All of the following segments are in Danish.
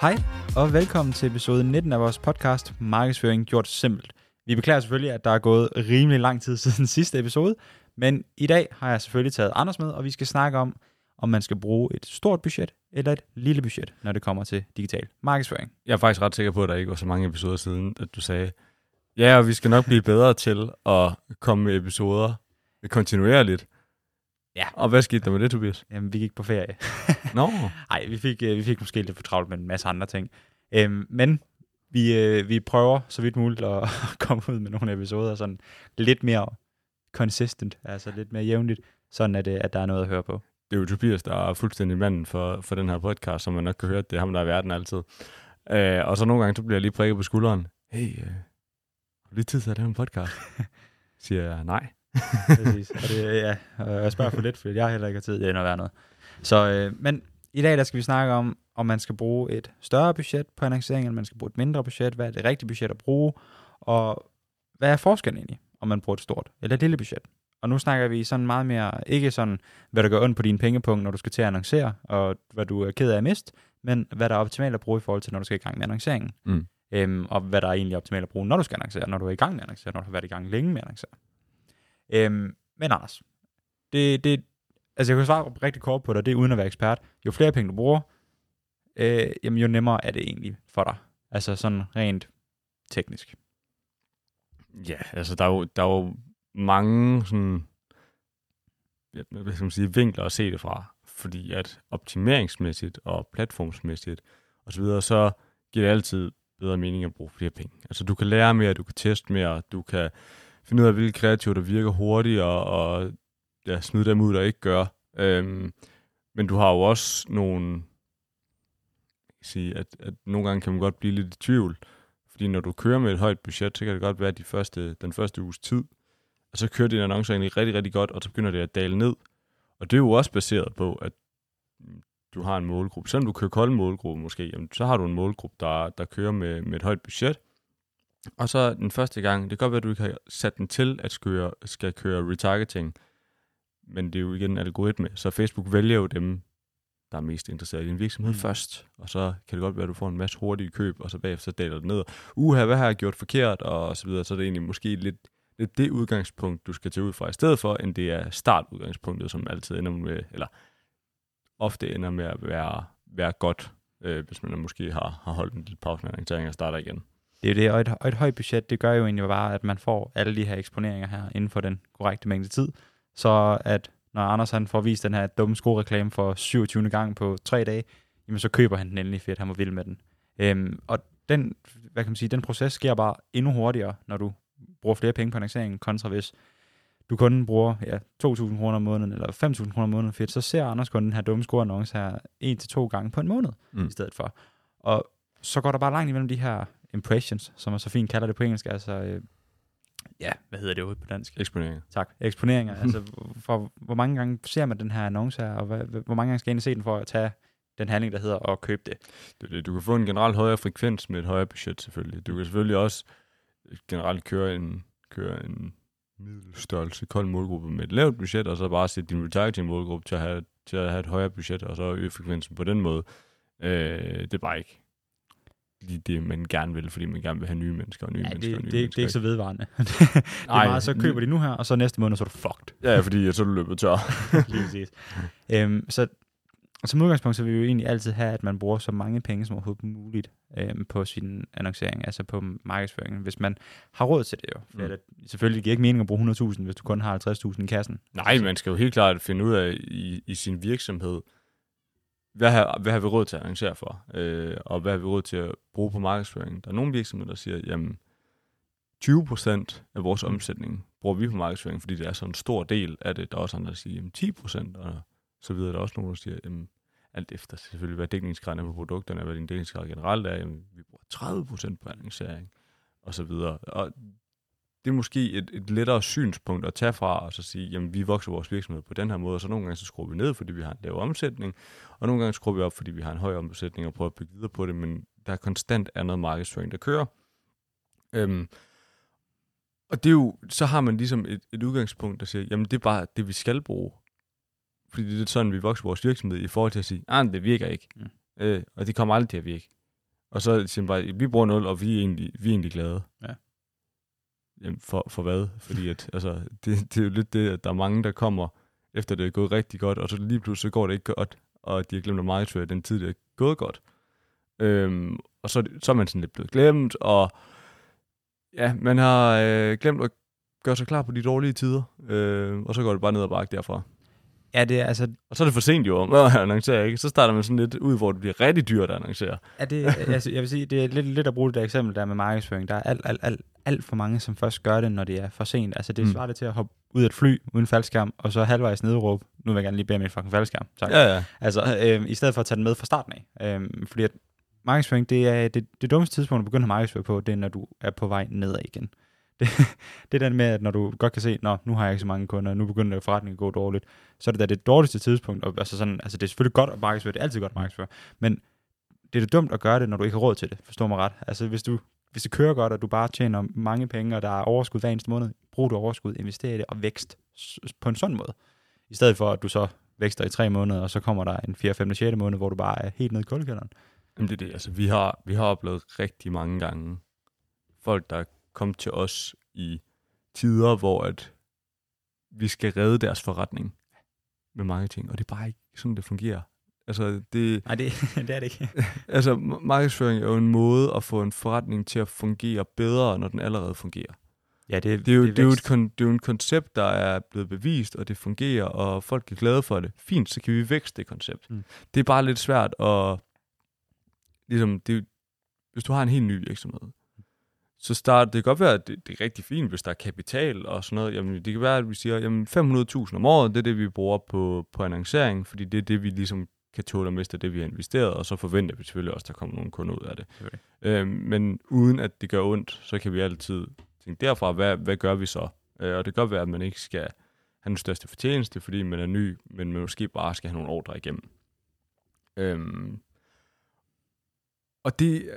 Hej, og velkommen til episode 19 af vores podcast Markedsføring gjort simpelt. Vi beklager selvfølgelig, at der er gået rimelig lang tid siden sidste episode, men i dag har jeg selvfølgelig taget Anders med, og vi skal snakke om, om man skal bruge et stort budget eller et lille budget, når det kommer til digital markedsføring. Jeg er faktisk ret sikker på, at der ikke var så mange episoder siden, at du sagde, ja, og vi skal nok blive bedre til at komme med episoder kontinuerligt. Ja. Og hvad skete der med det, Tobias? Jamen, vi gik på ferie. Nå, Nej, vi fik, øh, vi fik måske lidt for travlt med en masse andre ting. Øhm, men vi, øh, vi prøver så vidt muligt at komme ud med nogle episoder sådan lidt mere consistent, altså lidt mere jævnligt, sådan at, øh, at der er noget at høre på. det er jo Tobias, der er fuldstændig manden for, for den her podcast, som man nok kan høre, det er ham, der er verden altid. Øh, og så nogle gange, så bliver jeg lige prikket på skulderen. Hey, øh, har du lige tid til at lave en podcast? Siger jeg, nej. Præcis. Og det, ja, og jeg spørger for lidt, fordi jeg heller ikke har tid. Er noget værd noget. Så, øh, men i dag der skal vi snakke om, om man skal bruge et større budget på annoncering, eller man skal bruge et mindre budget. Hvad er det rigtige budget at bruge? Og hvad er forskellen egentlig, om man bruger et stort eller et lille budget? Og nu snakker vi sådan meget mere, ikke sådan, hvad der gør ondt på dine pengepunkt, når du skal til at annoncere, og hvad du er ked af at miste, men hvad der er optimalt at bruge i forhold til, når du skal i gang med annonceringen. Mm. Øhm, og hvad der er egentlig optimalt at bruge, når du skal annoncere, når du er i gang med at annoncere, når du har været i gang længe med at annoncere. Øhm, men Anders, det, det, altså jeg kan svare rigtig kort på dig, det er uden at være ekspert. Jo flere penge du bruger, øh, jamen jo nemmere er det egentlig for dig. Altså sådan rent teknisk. Ja, altså der er jo, der er jo mange sådan, ja, hvad skal man sige, vinkler at se det fra. Fordi at optimeringsmæssigt og platformsmæssigt og så videre, så giver det altid bedre mening at bruge flere penge. Altså du kan lære mere, du kan teste mere, du kan finde ud af, hvilke kreativer, der virker hurtigt, og, og ja, smide dem ud, der ikke gør. Øhm, men du har jo også nogle, jeg sige, at, at nogle gange kan man godt blive lidt i tvivl, fordi når du kører med et højt budget, så kan det godt være de første, den første uges tid, og så kører din annoncer egentlig rigtig, rigtig godt, og så begynder det at dale ned. Og det er jo også baseret på, at du har en målgruppe. Selvom du kører kold målgruppe måske, jamen, så har du en målgruppe, der, der kører med, med et højt budget. Og så den første gang, det kan godt være, at du ikke har sat den til at skøre, skal køre retargeting, men det er jo igen en algoritme, så Facebook vælger jo dem, der er mest interesseret i din virksomhed Mm. først, og så kan det godt være, at du får en masse hurtige køb, og så bagefter så daler det ned. Uha, hvad har jeg gjort forkert, og så videre, så er det egentlig måske lidt, lidt det udgangspunkt, du skal tage ud fra, i stedet for, end det er startudgangspunktet, som altid ender med, eller ofte ender med at være, være godt, øh, hvis man måske har, har holdt en lille pause med annoncering og starter igen. Det er jo det, og et, og et højt budget, det gør jo egentlig bare, at man får alle de her eksponeringer her inden for den korrekte mængde tid. Så at når Anders han får vist den her dumme skoreklame for 27. gang på tre dage, jamen så køber han den endelig, fordi han var vild med den. Øhm, og den, hvad kan man sige, den proces sker bare endnu hurtigere, når du bruger flere penge på annonceringen, kontra hvis du kun bruger ja, 2.000 kroner om måneden, eller 5.000 kroner om måneden, fedt, så ser Anders kun den her dumme scoreannonce her en til to gange på en måned Mm. i stedet for. Og så går der bare langt imellem de her impressions, som man så fint kalder det på engelsk, altså, øh, ja, hvad hedder det ude på dansk? Eksponeringer. Tak. Eksponeringer, altså, for hvor mange gange ser man den her annonce her, og hvad, hvor mange gange skal jeg egentlig se den for at tage den handling, der hedder at købe det? Det. Du kan få en generelt højere frekvens med et højere budget selvfølgelig. Du kan selvfølgelig også generelt køre en, køre en middelstørrelse kold målgruppe med et lavt budget, og så bare sætte din retargeting målgruppe til at have, til at have et højere budget, og så øge frekvensen på den måde. Øh, det er bare ikke lige det, man gerne vil, fordi man gerne vil have nye mennesker og nye Ja, mennesker det, og nye det, mennesker. det er ikke så vedvarende. det er Nej, meget, så køber de nu her, og så næste måned, så er du fucked. Ja, ja, fordi så er du løbet tør. Lige præcis. øhm, så som udgangspunkt, så vil vi jo egentlig altid have, at man bruger så mange penge som overhovedet muligt øhm, på sin annoncering, altså på markedsføringen, hvis man har råd til det jo. For mm. det, selvfølgelig giver ikke mening at bruge 100.000, hvis du kun har 50.000 i kassen. Nej, man skal jo helt klart finde ud af i, i sin virksomhed, hvad har, hvad har vi råd til at arrangere for, øh, og hvad har vi råd til at bruge på markedsføring. Der er nogle virksomheder, der siger, jamen 20% af vores omsætning bruger vi på markedsføring, fordi det er så en stor del af det. Der er også andre, der siger, jamen 10%, og så videre. Der er også nogen, der siger, jamen alt efter selvfølgelig, hvad dækningsgraden er på produkterne, hvad din dækningsgrad generelt er, jamen, vi bruger 30% på annoncering, og så videre. Og det er måske et, et lettere synspunkt at tage fra, og så sige, jamen vi vokser vores virksomhed på den her måde, og så nogle gange så skruer vi ned, fordi vi har en lav omsætning, og nogle gange skruer vi op, fordi vi har en høj omsætning, og prøver at bygge videre på det, men der er konstant andet markedsføring, der kører. Øhm, og det er jo, så har man ligesom et, et udgangspunkt, der siger, jamen det er bare det, vi skal bruge. Fordi det er sådan, vi vokser vores virksomhed i forhold til at sige, ah, det virker ikke. Mm. Øh, og det kommer aldrig til at virke. Og så siger man bare, vi bruger 0, og vi er egentlig, vi er egentlig glade. Ja. Jamen, for, for hvad? Fordi at, altså, det, det er jo lidt det, at der er mange, der kommer, efter det er gået rigtig godt, og så lige pludselig så går det ikke godt, og de har glemt at markedsføre den tid, det er gået godt. Øhm, og så, så er man sådan lidt blevet glemt, og ja, man har øh, glemt at gøre sig klar på de dårlige tider, øh, og så går det bare ned og bakke derfra. Ja, det er altså... Og så er det for sent jo at annoncere, ikke? Så starter man sådan lidt ud, hvor det bliver rigtig dyrt at annoncere. Er det, altså, jeg vil sige, det er lidt, lidt at bruge det der eksempel der med markedsføring. Der er alt, alt, alt, alt for mange, som først gør det, når det er for sent. Altså, det Mm. svarer det til at hoppe ud af et fly uden faldskærm, og så halvvejs nedråb, nu vil jeg gerne lige bede om en fucking faldskærm. Tak. Ja, ja. Altså, øh, i stedet for at tage den med fra starten af. Øh, fordi at markedsføring, det er det, det dummeste tidspunkt at begynde at markedsføre på, det er, når du er på vej nedad igen. Det, det er den med, at når du godt kan se, nå, nu har jeg ikke så mange kunder, nu begynder forretningen at gå dårligt, så er det da det dårligste tidspunkt. Og, altså, sådan, altså, det er selvfølgelig godt at markedsføre, det er altid godt at markedsføre, men det er det dumt at gøre det, når du ikke har råd til det, forstår mig ret. Altså, hvis, du, hvis det kører godt, og du bare tjener mange penge, og der er overskud hver eneste måned, brug du overskud, invester i det og vækst på en sådan måde. I stedet for, at du så vækster i tre måneder, og så kommer der en 4., 5., 6. måned, hvor du bare er helt nede i kuldekælderen. Jamen det er det. Altså, vi har, vi har oplevet rigtig mange gange folk, der er kommet til os i tider, hvor at vi skal redde deres forretning med marketing, og det er bare ikke sådan, det fungerer. Altså, det, Nej, det, det er det ikke. altså, ma- markedsføring er jo en måde at få en forretning til at fungere bedre, når den allerede fungerer. Ja, det, Det er jo, det er jo, et, kon, det er jo en koncept, der er blevet bevist, og det fungerer, og folk er glade for det. Fint, så kan vi vækste det koncept. Mm. Det er bare lidt svært at... Ligesom, det, hvis du har en helt ny virksomhed, så start, det kan godt være, at det, det er rigtig fint, hvis der er kapital og sådan noget. Jamen, det kan være, at vi siger, jamen 500.000 om året, det er det, vi bruger på, på annoncering, fordi det er det, vi ligesom kan tåle at miste det, vi har investeret, og så forventer vi selvfølgelig også, at der kommer nogle kunder ud af det. Selvfølgelig. Øhm, men uden at det gør ondt, så kan vi altid tænke derfra, hvad, hvad gør vi så? Øh, og det kan godt være, at man ikke skal have den største fortjeneste, fordi man er ny, men man måske bare skal have nogle ordre igennem. Øhm, og det,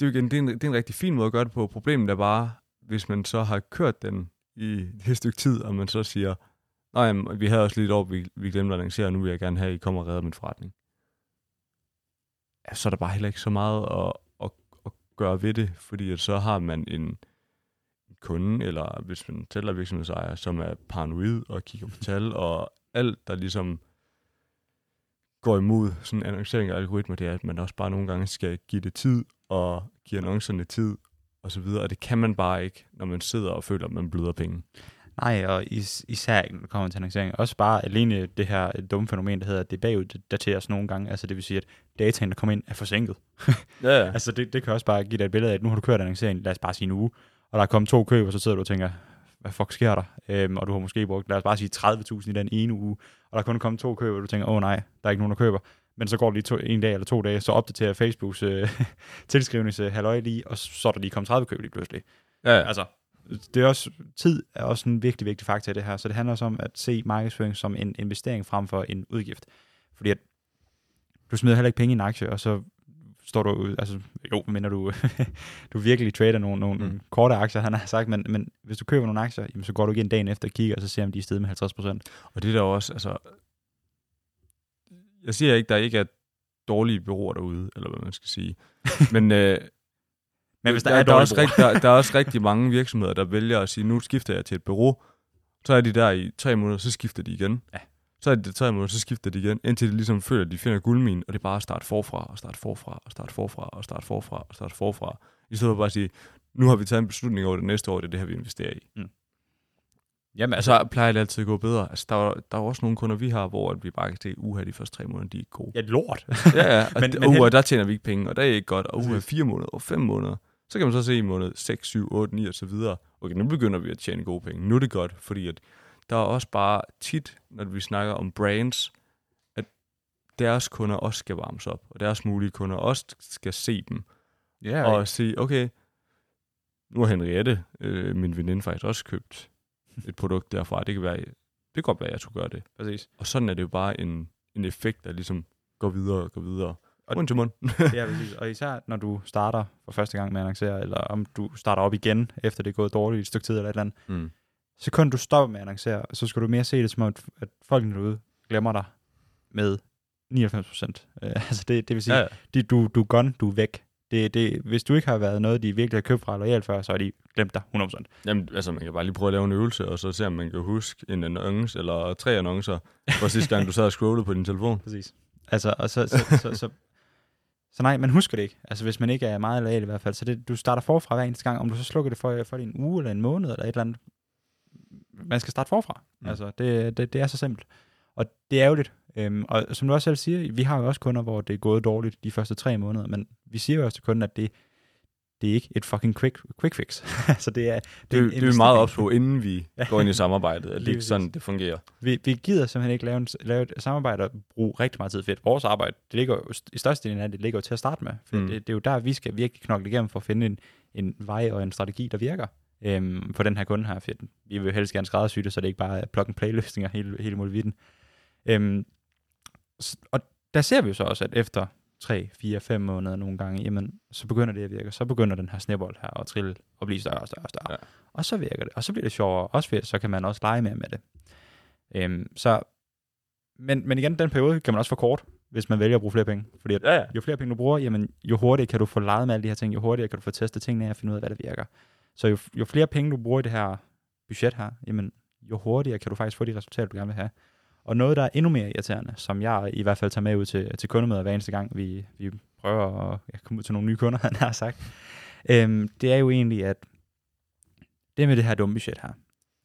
det, er jo igen, det, er en, det er en rigtig fin måde at gøre det på. Problemet er bare, hvis man så har kørt den i et stykke tid, og man så siger, nej, jamen, vi havde også lidt over, vi, vi glemte at lancere, og nu vil jeg gerne have, at I kommer og redder min forretning. Ja, så er der bare heller ikke så meget at, at, at gøre ved det, fordi at så har man en kunde, eller hvis man tæller virksomhedsejer, som er paranoid og kigger på tal, og alt, der ligesom går imod sådan en annoncering af algoritmer, det er, at man også bare nogle gange skal give det tid, og give annoncerne tid, og så videre, og det kan man bare ikke, når man sidder og føler, at man bløder penge. Nej, og is, især når det kommer til annoncering. Også bare alene det her dumme fænomen, der hedder, at det baguddateres nogle gange. Altså det vil sige, at dataen, der kommer ind, er forsinket. Ja, ja. Altså det, det kan også bare give dig et billede af, at nu har du kørt annoncering, lad os bare sige en uge, og der er kommet to køb, og så sidder du og tænker, hvad fuck sker der? Øhm, og du har måske brugt, lad os bare sige 30.000 i den ene uge, og der er kun kommet to køb, og du tænker, åh oh, nej, der er ikke nogen, der køber. Men så går det lige to, en dag eller to dage, så opdaterer Facebooks øh, tilskrivelse halløj lige, og så er der lige kommet 30 køb lige pludselig. ja, ja. Altså, det er også, tid er også en vigtig, vigtig faktor i det her, så det handler også om at se markedsføring som en investering frem for en udgift. Fordi at du smider heller ikke penge i en aktie, og så står du ud, altså jo, men når du, du virkelig trader nogle, nogle Mm. korte aktier, han har sagt, men, men hvis du køber nogle aktier, jamen, så går du igen dagen efter og kigger, og så ser om de er steget med 50 procent. Og det er der også, altså... Jeg siger ikke, der ikke er dårlige bureauer derude, eller hvad man skal sige. Men, øh, Men hvis der, der, er, der, er også rigt, der, der er også rigtig mange virksomheder, der vælger at sige, nu skifter jeg til et bureau. Så er de der i tre måneder, så skifter de igen. Ja. Så er de der tre måneder, så skifter de igen, indtil de ligesom føler, at de finder guldminen, og det er bare at starte forfra, og starte forfra, og starte forfra, og starte forfra, og starte forfra. I stedet for bare at sige, nu har vi taget en beslutning over det næste år, det er det her, vi investerer i. Jamen, altså, plejer det altid at gå bedre. Altså, der, er, der er også nogle kunder, vi har, hvor at vi bare kan se, uha, de første tre måneder, de er ikke gode. ja, lort. Ja, ja. Og, Men- men, uh, og der tjener vi ikke penge, og der er ikke godt. Og uha, fire måneder, og fem måneder. Så kan man så se i måned 6, 7, 8, 9 og så videre. Okay, nu begynder vi at tjene gode penge. Nu er det godt, fordi at der er også bare tit, når vi snakker om brands, at deres kunder også skal varmes op, og deres mulige kunder også skal se dem, ja, og sige, okay, nu har Henriette, øh, min veninde, faktisk også købt et produkt derfra. Det kan være, det kan godt være, at jeg skulle gøre det. præcis. Og sådan er det jo bare en, en effekt, der ligesom går videre og går videre. Og- Mund til mund. Ja, præcis. Og især når du starter for første gang med at annoncere, eller om du starter op igen, efter det er gået dårligt et stykke tid eller et eller andet, Mm. så kun du stopper med at annoncere, så skal du mere se det som, at, at folkene derude glemmer dig med 99 procent. Øh, altså det, det vil sige, Ja, ja. det, du, du er gone, du er væk. Det, det, hvis du ikke har været noget, de virkelig har købt fra Loyal før, så har de glemt dig 100 procent. Jamen, altså, man kan bare lige prøve at lave en øvelse, og så se, om man kan huske en annonce, eller tre annoncer, fra sidste gang, du sad og scrollede på din telefon. Præcis. Altså, og så, så, så, så, så, så nej, man husker det ikke. Altså hvis man ikke er meget loyal i hvert fald. Så det, du starter forfra hver eneste gang. Om du så slukker det for, for en uge eller en måned eller et eller andet. Man skal starte forfra. Mm. Altså det, det, det er så simpelt. Og det er ærgerligt. Øhm, og som du også selv siger, vi har jo også kunder, hvor det er gået dårligt de første tre måneder. Men vi siger jo også til kunden, at det, det er ikke et fucking quick, quick fix. så det er, Det, det, det er vi meget ops på, inden vi går ind i samarbejdet, at det ikke sådan, det fungerer. Vi, vi gider simpelthen ikke lave, en, lave et samarbejde og bruge rigtig meget tid. For vores arbejde, det ligger jo, i størstedelen af det ligger jo til at starte med. For mm. det, det, er jo der, vi skal virkelig knokle igennem for at finde en, en vej og en strategi, der virker øhm, for den her kunde her. For vi vil jo helst gerne skræddersy det, så det ikke bare er plug-and-play-løsninger hele, hele muligheden. Øhm, og der ser vi jo så også, at efter 3, 4, 5 måneder nogle gange, jamen, så begynder det at virke. Så begynder den her snebold her at trille og blive større og større og større. Ja. Og så virker det. Og så bliver det sjovere. Også ved, så kan man også lege mere med det. Øhm, så, men, men igen, den periode kan man også forkorte, hvis man vælger at bruge flere penge. Fordi at Ja, ja. jo flere penge du bruger, jamen, jo hurtigere kan du få leget med alle de her ting, jo hurtigere kan du få testet tingene og finde ud af, hvad der virker. Så jo, jo flere penge du bruger i det her budget her, jamen, jo hurtigere kan du faktisk få de resultater, du gerne vil have. Og noget, der er endnu mere irriterende, som jeg i hvert fald tager med ud til, til kundemøder hver eneste gang, vi, vi prøver at ja, komme ud til nogle nye kunder, han har sagt, øhm, det er jo egentlig, at det med det her dumme budget her,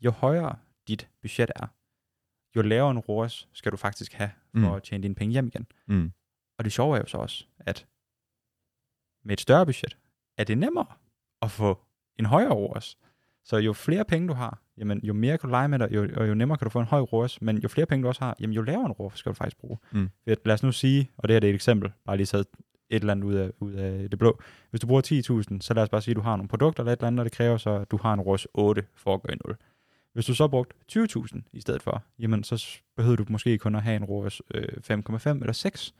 jo højere dit budget er, jo lavere en ROAS skal du faktisk have for Mm. at tjene dine penge hjem igen. Mm. Og det sjove er jo så også, at med et større budget, er det nemmere at få en højere ROAS. Så jo flere penge du har, jamen, jo mere kan du lege med dig, jo, og jo nemmere kan du få en høj ROAS, men jo flere penge du også har, jamen, jo lavere en ROAS skal du faktisk bruge. Mm. Lad os nu sige, og det her det er et eksempel, bare lige taget et eller andet ud af, ud af det blå. Hvis du bruger 10.000, så lad os bare sige, at du har nogle produkter eller et eller andet, og det kræver så, at du har en ROAS 8 for at i 0. Hvis du så brugt 20.000 i stedet for, jamen så behøver du måske kun at have en ROAS øh, 5,5 eller 6.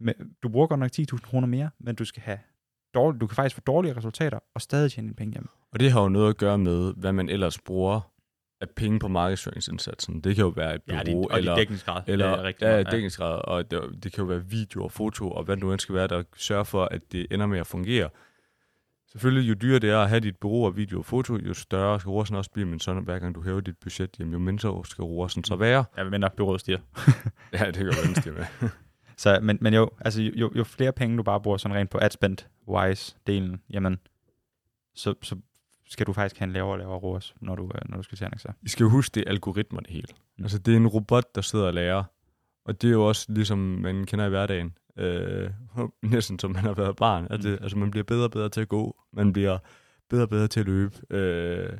Men du bruger godt nok 10.000 kroner mere, men du skal have dårligt, du kan faktisk få dårlige resultater og stadig tjene dine penge hjem. Og det har jo noget at gøre med, hvad man ellers bruger af penge på markedsføringsindsatsen. Det kan jo være et bureau, eller, dækningsgrad. eller ja, dækningsgrad, og det, det kan jo være video og foto, og hvad det nu end skal være, der sørger for, at det ender med at fungere. Selvfølgelig, jo dyrere det er at have dit bureau og video og foto, jo større skal rosen også blive, men sådan, hver gang du hæver dit budget, jamen, jo mindre skal rosen så være. Ja, men nok byrådet stiger. Ja, det kan jo venstre med. Så, men, men jo, altså, jo, jo flere penge du bare bruger sådan rent på ad spend wise delen, jamen, så, så skal du faktisk have en lavere og lavere ROAS, når du, øh, når du skal til annoncer. I skal jo huske, det er algoritmer det hele. Mm. Altså, det er en robot, der sidder og lærer. Og det er jo også ligesom man kender i hverdagen. Øh, næsten som man har været barn. Altså, Mm. altså, man bliver bedre og bedre til at gå. Man bliver bedre og bedre til at løbe. Øh,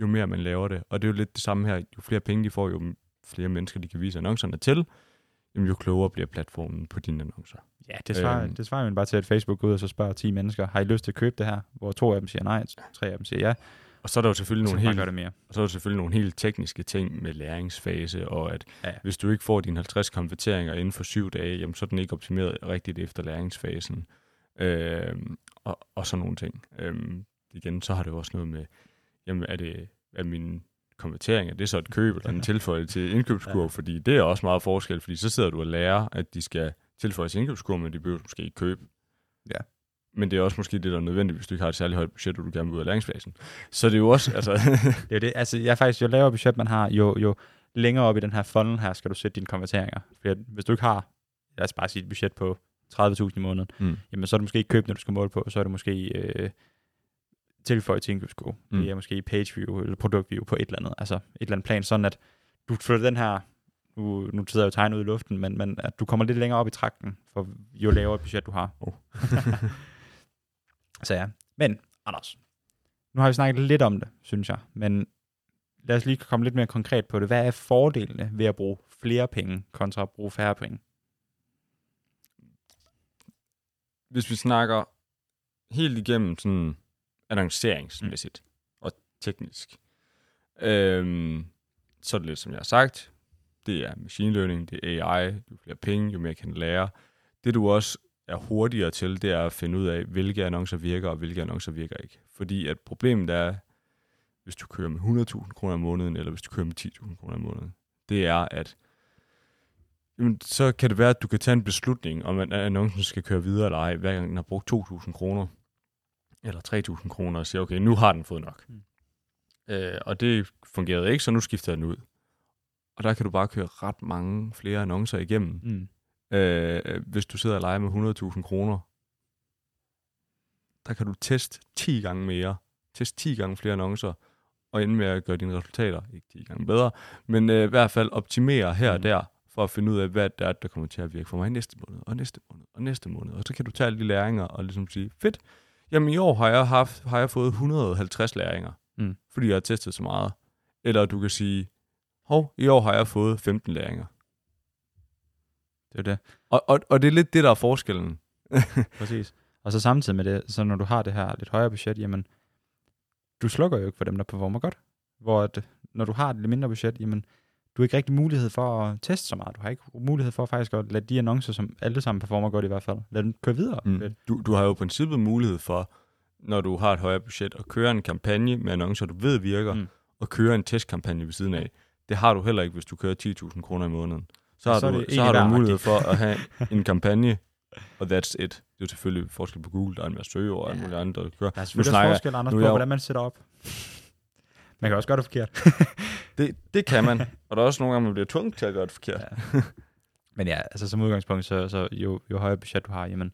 jo mere man laver det. Og det er jo lidt det samme her. Jo flere penge de får, jo flere mennesker de kan vise annoncerne til, jamen, jo klogere bliver platformen på dine annoncer. Ja, det svarer, Øhm. det svarer jo bare til, at Facebook går ud og så spørger 10 mennesker, har I lyst til at købe det her? Hvor to af dem siger nej, tre af dem siger ja. Og så er der jo selvfølgelig nogle man helt det mere. Og så er der selvfølgelig nogle helt tekniske ting med læringsfase, og at. Ja. hvis du ikke får dine 50 konverteringer inden for syv dage, jamen, så er den ikke optimeret rigtigt efter læringsfasen. Øhm, og, og sådan nogle ting. Øhm, igen, så har det jo også noget med, jamen er det er min konvertering, er det så et køb eller en tilføjelse til indkøbskurv, ja. Fordi det er også meget forskel, fordi så sidder du og lærer, at de skal tilføje til indkøbskurv, men de behøver måske ikke købe. Ja. Men det er også måske det, der er nødvendigt, hvis du ikke har et særligt højt budget, og du gerne vil ud af læringsfasen. Så det er jo også, altså, Det er det. Altså, jeg faktisk, jo lavere budget man har, jo, jo længere op i den her funnel her, skal du sætte dine konverteringer. For hvis du ikke har, lad os bare sige et budget på 30.000 i måneden, Mm. jamen så er det måske ikke køb, når du skal måle på, så er det måske øh, tilføje til indkøbskurve. Mm. Det er måske page view eller produkt view på et eller andet, altså et eller andet plan, sådan at du flytter den her, nu, nu sidder jeg jo tegnet ud i luften, men, men at du kommer lidt længere op i trakten, for jo lavere et budget du har. Oh. så ja, men Anders, nu har vi snakket lidt om det, synes jeg, men lad os lige komme lidt mere konkret på det. Hvad er fordelene ved at bruge flere penge kontra at bruge færre penge? hvis vi snakker helt igennem sådan annonceringsmæssigt mm. og teknisk, øhm, så er det lidt som jeg har sagt, det er machine learning, det er AI, jo flere penge, jo mere kan du lære. Det du også er hurtigere til, det er at finde ud af, hvilke annoncer virker, og hvilke annoncer virker ikke. Fordi at problemet er, hvis du kører med 100.000 kroner om måneden, eller hvis du kører med 10.000 kroner om måneden, det er, at Jamen, så kan det være, at du kan tage en beslutning, om at annoncen skal køre videre eller ej, hver gang den har brugt 2.000 kroner, eller 3.000 kroner, og siger, okay, nu har den fået nok. Mm. Øh, og det fungerede ikke, så nu skifter jeg den ud. Og der kan du bare køre ret mange flere annoncer igennem. Mm. Øh, hvis du sidder og leger med 100.000 kroner, der kan du teste 10 gange mere, teste 10 gange flere annoncer, og ende med at gøre dine resultater, ikke 10 gange bedre, men øh, i hvert fald optimere her og Mm. der, for at finde ud af, hvad det er, der kommer til at virke for mig næste måned, og næste måned, og næste måned. Og så kan du tage alle de læringer og ligesom sige, fedt, jamen i år har jeg, haft, har jeg fået 150 læringer, Mm. fordi jeg har testet så meget. Eller du kan sige, hov, i år har jeg fået 15 læringer. Det er det. Og, og, og det er lidt det, der er forskellen. Præcis. Og så samtidig med det, så når du har det her lidt højere budget, jamen, du slukker jo ikke for dem, der performer godt. Hvor at, når du har et lidt mindre budget, jamen, du har ikke rigtig mulighed for at teste så meget. Du har ikke mulighed for faktisk at lade de annoncer, som alle sammen performer godt i hvert fald, lade dem køre videre. Mm. Du, du har jo i princippet mulighed for, når du har et højere budget, at køre en kampagne med annoncer, du ved virker, Mm. og køre en testkampagne ved siden af. Det har du heller ikke, hvis du kører 10.000 kroner i måneden. Så har Så du, så har du mulighed for at have en kampagne, og that's it. Det er jo selvfølgelig forskel på Google, der er en masse søgeord og alt Ja. muligt andet, der kører. Der er selvfølgelig snakker- forskel, Anders, på, hvordan man sætter op. Man kan også gøre det forkert. Det, det kan man. og der er også nogle gange, man bliver tvunget til at gøre det forkert. Ja. Men ja, altså som udgangspunkt, så, så jo, jo højere budget du har, jamen,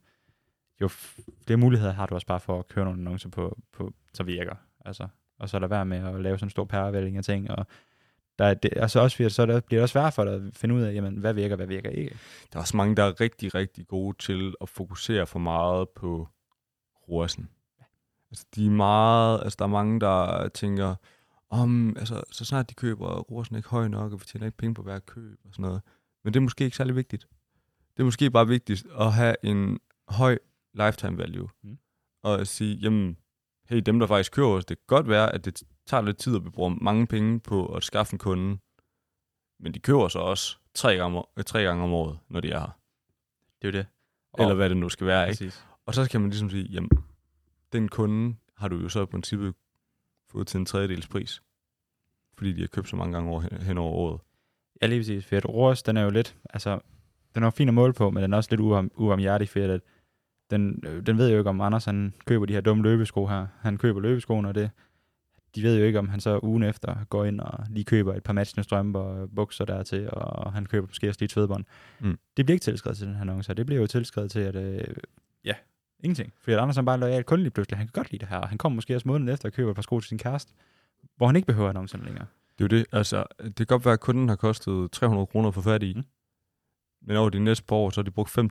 jo flere muligheder har du også bare for at køre nogle annoncer på, på så virker. Altså, og så lade være med at lave sådan en stor pærevælling af ting. Og der, er det, altså også, så der bliver det også svært for dig at finde ud af, jamen, hvad virker, hvad virker ikke. Der er også mange, der er rigtig, rigtig gode til at fokusere for meget på rosen. Altså, de er meget, altså, der er mange, der tænker, om, altså, så snart de køber, er rosen ikke høj nok, og vi tjener ikke penge på hver køb og sådan noget. Men det er måske ikke særlig vigtigt. Det er måske bare vigtigt at have en høj lifetime value. Mm. Og at sige, jamen, hey, dem der faktisk køber os, det kan godt være, at det tager lidt tid, at vi bruger mange penge på at skaffe en kunde. Men de køber så også tre gange, om- tre gange om året, når de er her. Det er jo det. Eller hvad det nu skal være, ikke? Præcis. Og så kan man ligesom sige, jamen, den kunde har du jo så i princippet fået til en tredjedels pris. Fordi de har købt så mange gange over, hen over året. Ja, lige præcis. For at ROAS, den er jo lidt, altså, den er jo fin at måle på, men den er også lidt uom, uomhjertig, for at den, øh, den ved jo ikke, om Anders han køber de her dumme løbesko her. Han køber løbeskoene, og det, de ved jo ikke, om han så ugen efter går ind og lige køber et par matchende strømper og bukser dertil, og han køber måske også lige et svedbånd. Mm. Det bliver ikke tilskrevet til den her annonce, det bliver jo tilskrevet til, at øh, ja, ingenting. Fordi Anders han bare er lojal kunde lige pludselig. Han kan godt lide det her, og han kommer måske også måneden efter og køber et par sko til sin kæreste, hvor han ikke behøver annoncerne længere. Det er jo det. Altså, det kan godt være, at kunden har kostet 300 kroner for fat i. Mm. Men over de næste par år, så har de brugt 5.000.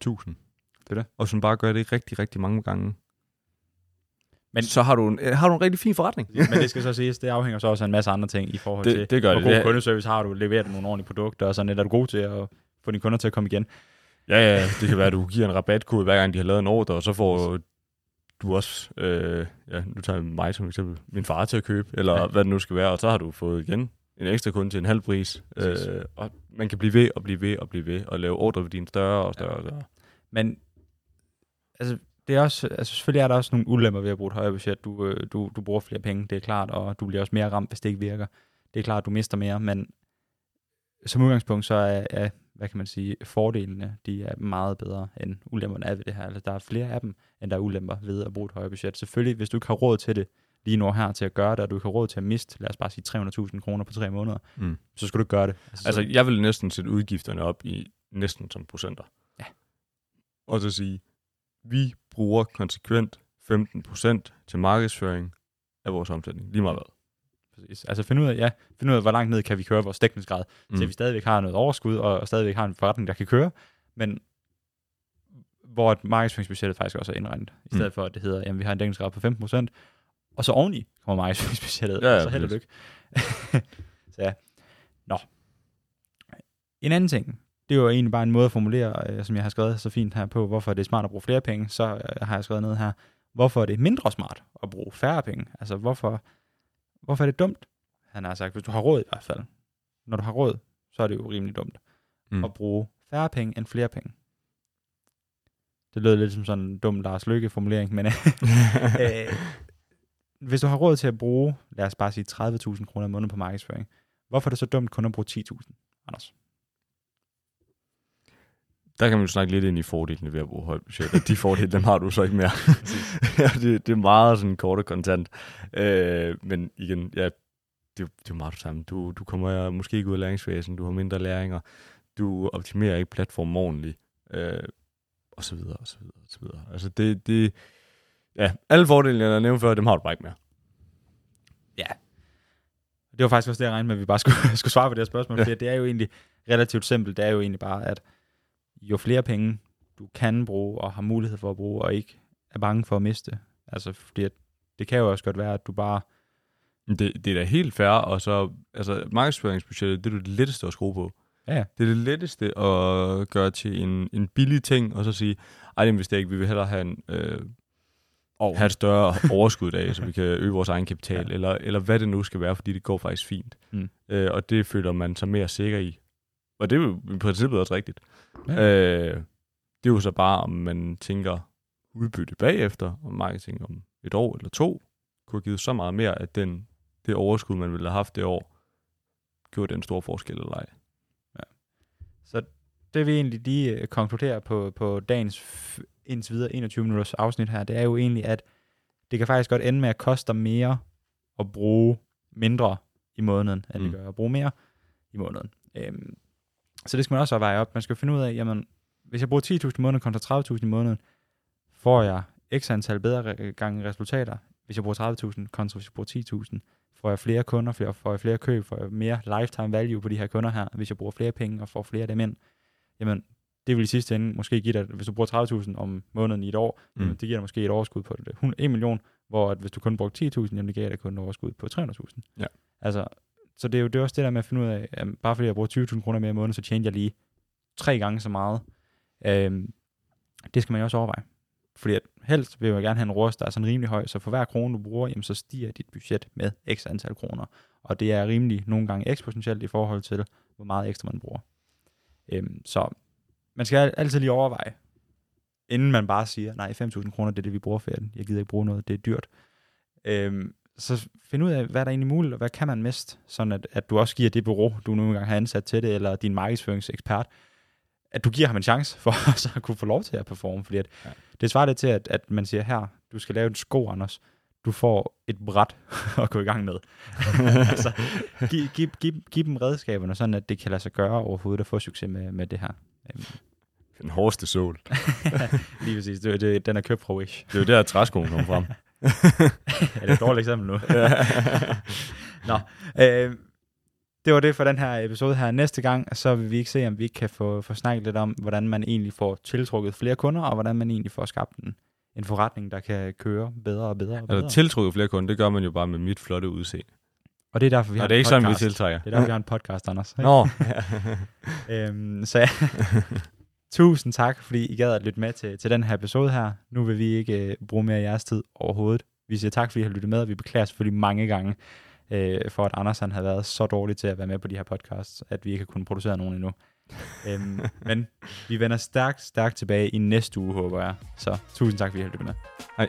Det er det. Og man bare gør det rigtig, rigtig mange gange, Men- så har du, en, øh, har du en rigtig fin forretning. Men det skal så siges, det afhænger så også af en masse andre ting i forhold Det- til, det gør hvor det. god kundeservice har du, leverer du nogle ordentlige produkter, og sådan lidt er du god til at få dine kunder til at komme igen. Ja, ja, det kan være, at du giver en rabatkode, hver gang de har lavet en ordre, og så får du også, øh, ja, nu tager jeg mig som eksempel, min far til at købe, eller Ja. hvad det nu skal være, og så har du fået igen en ekstra kunde til en halv pris. Øh, og man kan blive ved og blive ved og blive ved, og lave ordreværdien større og større Ja. og større. Men altså, det er også, altså selvfølgelig er der også nogle ulemper ved at bruge et højere budget. Du, øh, du, du bruger flere penge, det er klart, og du bliver også mere ramt, hvis det ikke virker. Det er klart, du mister mere, men som udgangspunkt så er, er hvad kan man sige, fordelene, de er meget bedre end ulemperne er ved det her. Altså, der er flere af dem, end der er ulemper ved at bruge et højere budget. Selvfølgelig, hvis du ikke har råd til det lige nu her til at gøre det, og du ikke har råd til at miste, lad os bare sige 300.000 kroner på tre måneder, Mm. så skal du gøre det. Altså, Altså, så, jeg vil næsten sætte udgifterne op i næsten som procenter. Ja. Og så sige, vi bruger konsekvent 15% til markedsføring af vores omsætning. Lige meget hvad. Præcis. altså finde ud af, ja, finde ud af, hvor langt ned kan vi køre vores dækningsgrad, mm. til vi stadigvæk har noget overskud, og, og stadigvæk har en forretning, der kan køre, men hvor et markedsføringsbudgettet faktisk også er indregnet, i stedet Mm. for at det hedder, jamen vi har en dækningsgrad på 15%, og så oveni kommer markedsføringsbudgettet, Ja, ja, så held og lykke. så ja. Nå. En anden ting, det er jo egentlig bare en måde at formulere, øh, som jeg har skrevet så fint her på, hvorfor det er smart at bruge flere penge, så øh, har jeg skrevet ned her, hvorfor er det mindre smart at bruge færre penge? Altså hvorfor, hvorfor er det dumt? Han har sagt, hvis du har råd i hvert fald. Når du har råd, så er det jo rimelig dumt Mm. at bruge færre penge end flere penge. Det lød lidt som sådan en dum Lars Lykke formulering, men øh, hvis du har råd til at bruge, lad os bare sige 30.000 kroner om måneden på markedsføring, hvorfor er det så dumt kun at bruge 10.000, Anders? Der kan man jo snakke lidt ind i fordelene ved at bruge højt budget, og de fordele, dem har du så ikke mere. ja, det, det er meget sådan kort og kontant. Øh, men igen, ja, det, det er jo meget det samme. Du, du kommer måske ikke ud af læringsfasen, du har mindre læringer, du optimerer ikke platformen ordentligt, øh, og så videre, og så videre, og så videre. Altså det, det, ja, alle fordele, jeg har nævnt før, dem har du bare ikke mere. Ja. Det var faktisk også det, jeg regnede med, at vi bare skulle, skulle svare på det her spørgsmål, ja. for det er jo egentlig relativt simpelt. Det er jo egentlig bare, at jo flere penge du kan bruge og har mulighed for at bruge, og ikke er bange for at miste. Altså, fordi at det kan jo også godt være, at du bare... Det, det er da helt fair, og så, altså, markedsføringsbudgettet, det er det letteste at skrue på. Ja. Det er det letteste at gøre til en, en billig ting, og så sige, ej, det investerer ikke, vi vil hellere have, en, øh, oh. have et større overskud af, så vi kan øge vores egen kapital, ja. eller, eller hvad det nu skal være, fordi det går faktisk fint. Mm. Øh, og det føler man sig mere sikker i. Og det er jo i princippet også rigtigt. Ja. Øh, det er jo så bare, om man tænker udbytte bagefter, og marketing om et år eller to, kunne have givet så meget mere, at den, det overskud, man ville have haft det år, gjorde den store forskel eller ej. Ja. Så det vi egentlig lige øh, konkluderer på, på dagens indtil videre 21 minutters afsnit her, det er jo egentlig, at det kan faktisk godt ende med at koste mere at bruge mindre i måneden, end mm. det gør at bruge mere i måneden. Øhm, så det skal man også veje op. Man skal finde ud af, jamen, hvis jeg bruger 10.000 i måneden kontra 30.000 i måneden, får jeg x antal bedre gange resultater, hvis jeg bruger 30.000 kontra hvis jeg bruger 10.000. Får jeg flere kunder, får jeg, får jeg flere køb, får jeg mere lifetime value på de her kunder her, hvis jeg bruger flere penge og får flere af dem ind. Jamen, det vil i sidste ende måske give dig, hvis du bruger 30.000 om måneden i et år, mm. det giver dig måske et overskud på det. 1 million, hvor at hvis du kun brugte 10.000, jamen det giver dig kun et overskud på 300.000. Ja. Altså, så det er jo det er også det der med at finde ud af, at bare fordi jeg bruger 20.000 kroner mere i måneden, så tjener jeg lige tre gange så meget. Øhm, det skal man jo også overveje. Fordi at helst vil jeg gerne have en ROAS, der er sådan rimelig høj, så for hver krone, du bruger, jamen, så stiger dit budget med x antal kroner. Og det er rimelig nogle gange eksponentielt i forhold til, hvor meget ekstra man bruger. Øhm, så man skal altid lige overveje, inden man bare siger, nej, 5.000 kroner, det er det, vi bruger for den. Jeg gider ikke bruge noget, det er dyrt. Øhm, så find ud af, hvad der er egentlig muligt, og hvad kan man mest, sådan at, at du også giver det bureau, du nu engang har ansat til det, eller din markedsføringsekspert, at du giver ham en chance for så at kunne få lov til at performe, fordi at ja. det svarer det til, at, at man siger, her, du skal lave en sko, Anders, du får et bræt at gå i gang med. altså, giv, giv, giv, giv dem redskaberne, sådan at det kan lade sig gøre overhovedet at få succes med, med det her. Øhm. Den hårdeste sol. Lige præcis, det, det, den er købt fra Wish. Det er jo der, at træskoen kommer frem. er det et dårligt eksempel nu? Nå, øh, det var det for den her episode her. Næste gang, så vil vi ikke se, om vi ikke kan få, få snakket lidt om, hvordan man egentlig får tiltrukket flere kunder, og hvordan man egentlig får skabt en, en forretning, der kan køre bedre og bedre. Og bedre. Altså tiltrukket flere kunder, det gør man jo bare med mit flotte udseende. Og det er derfor, vi har det er ikke podcast. sådan, vi tiltrækker. Det er derfor, vi har en podcast, Anders. Nå. øhm, så ja. Tusind tak, fordi I gad at lytte med til, til den her episode her. Nu vil vi ikke uh, bruge mere af jeres tid overhovedet. Vi siger tak, fordi I har lyttet med, og vi beklager selvfølgelig mange gange uh, for, at Anders han har været så dårlig til at være med på de her podcasts, at vi ikke har kunnet producere nogen endnu. um, men vi vender stærkt, stærkt tilbage i næste uge, håber jeg. Så tusind tak, fordi I har lyttet med. Hej.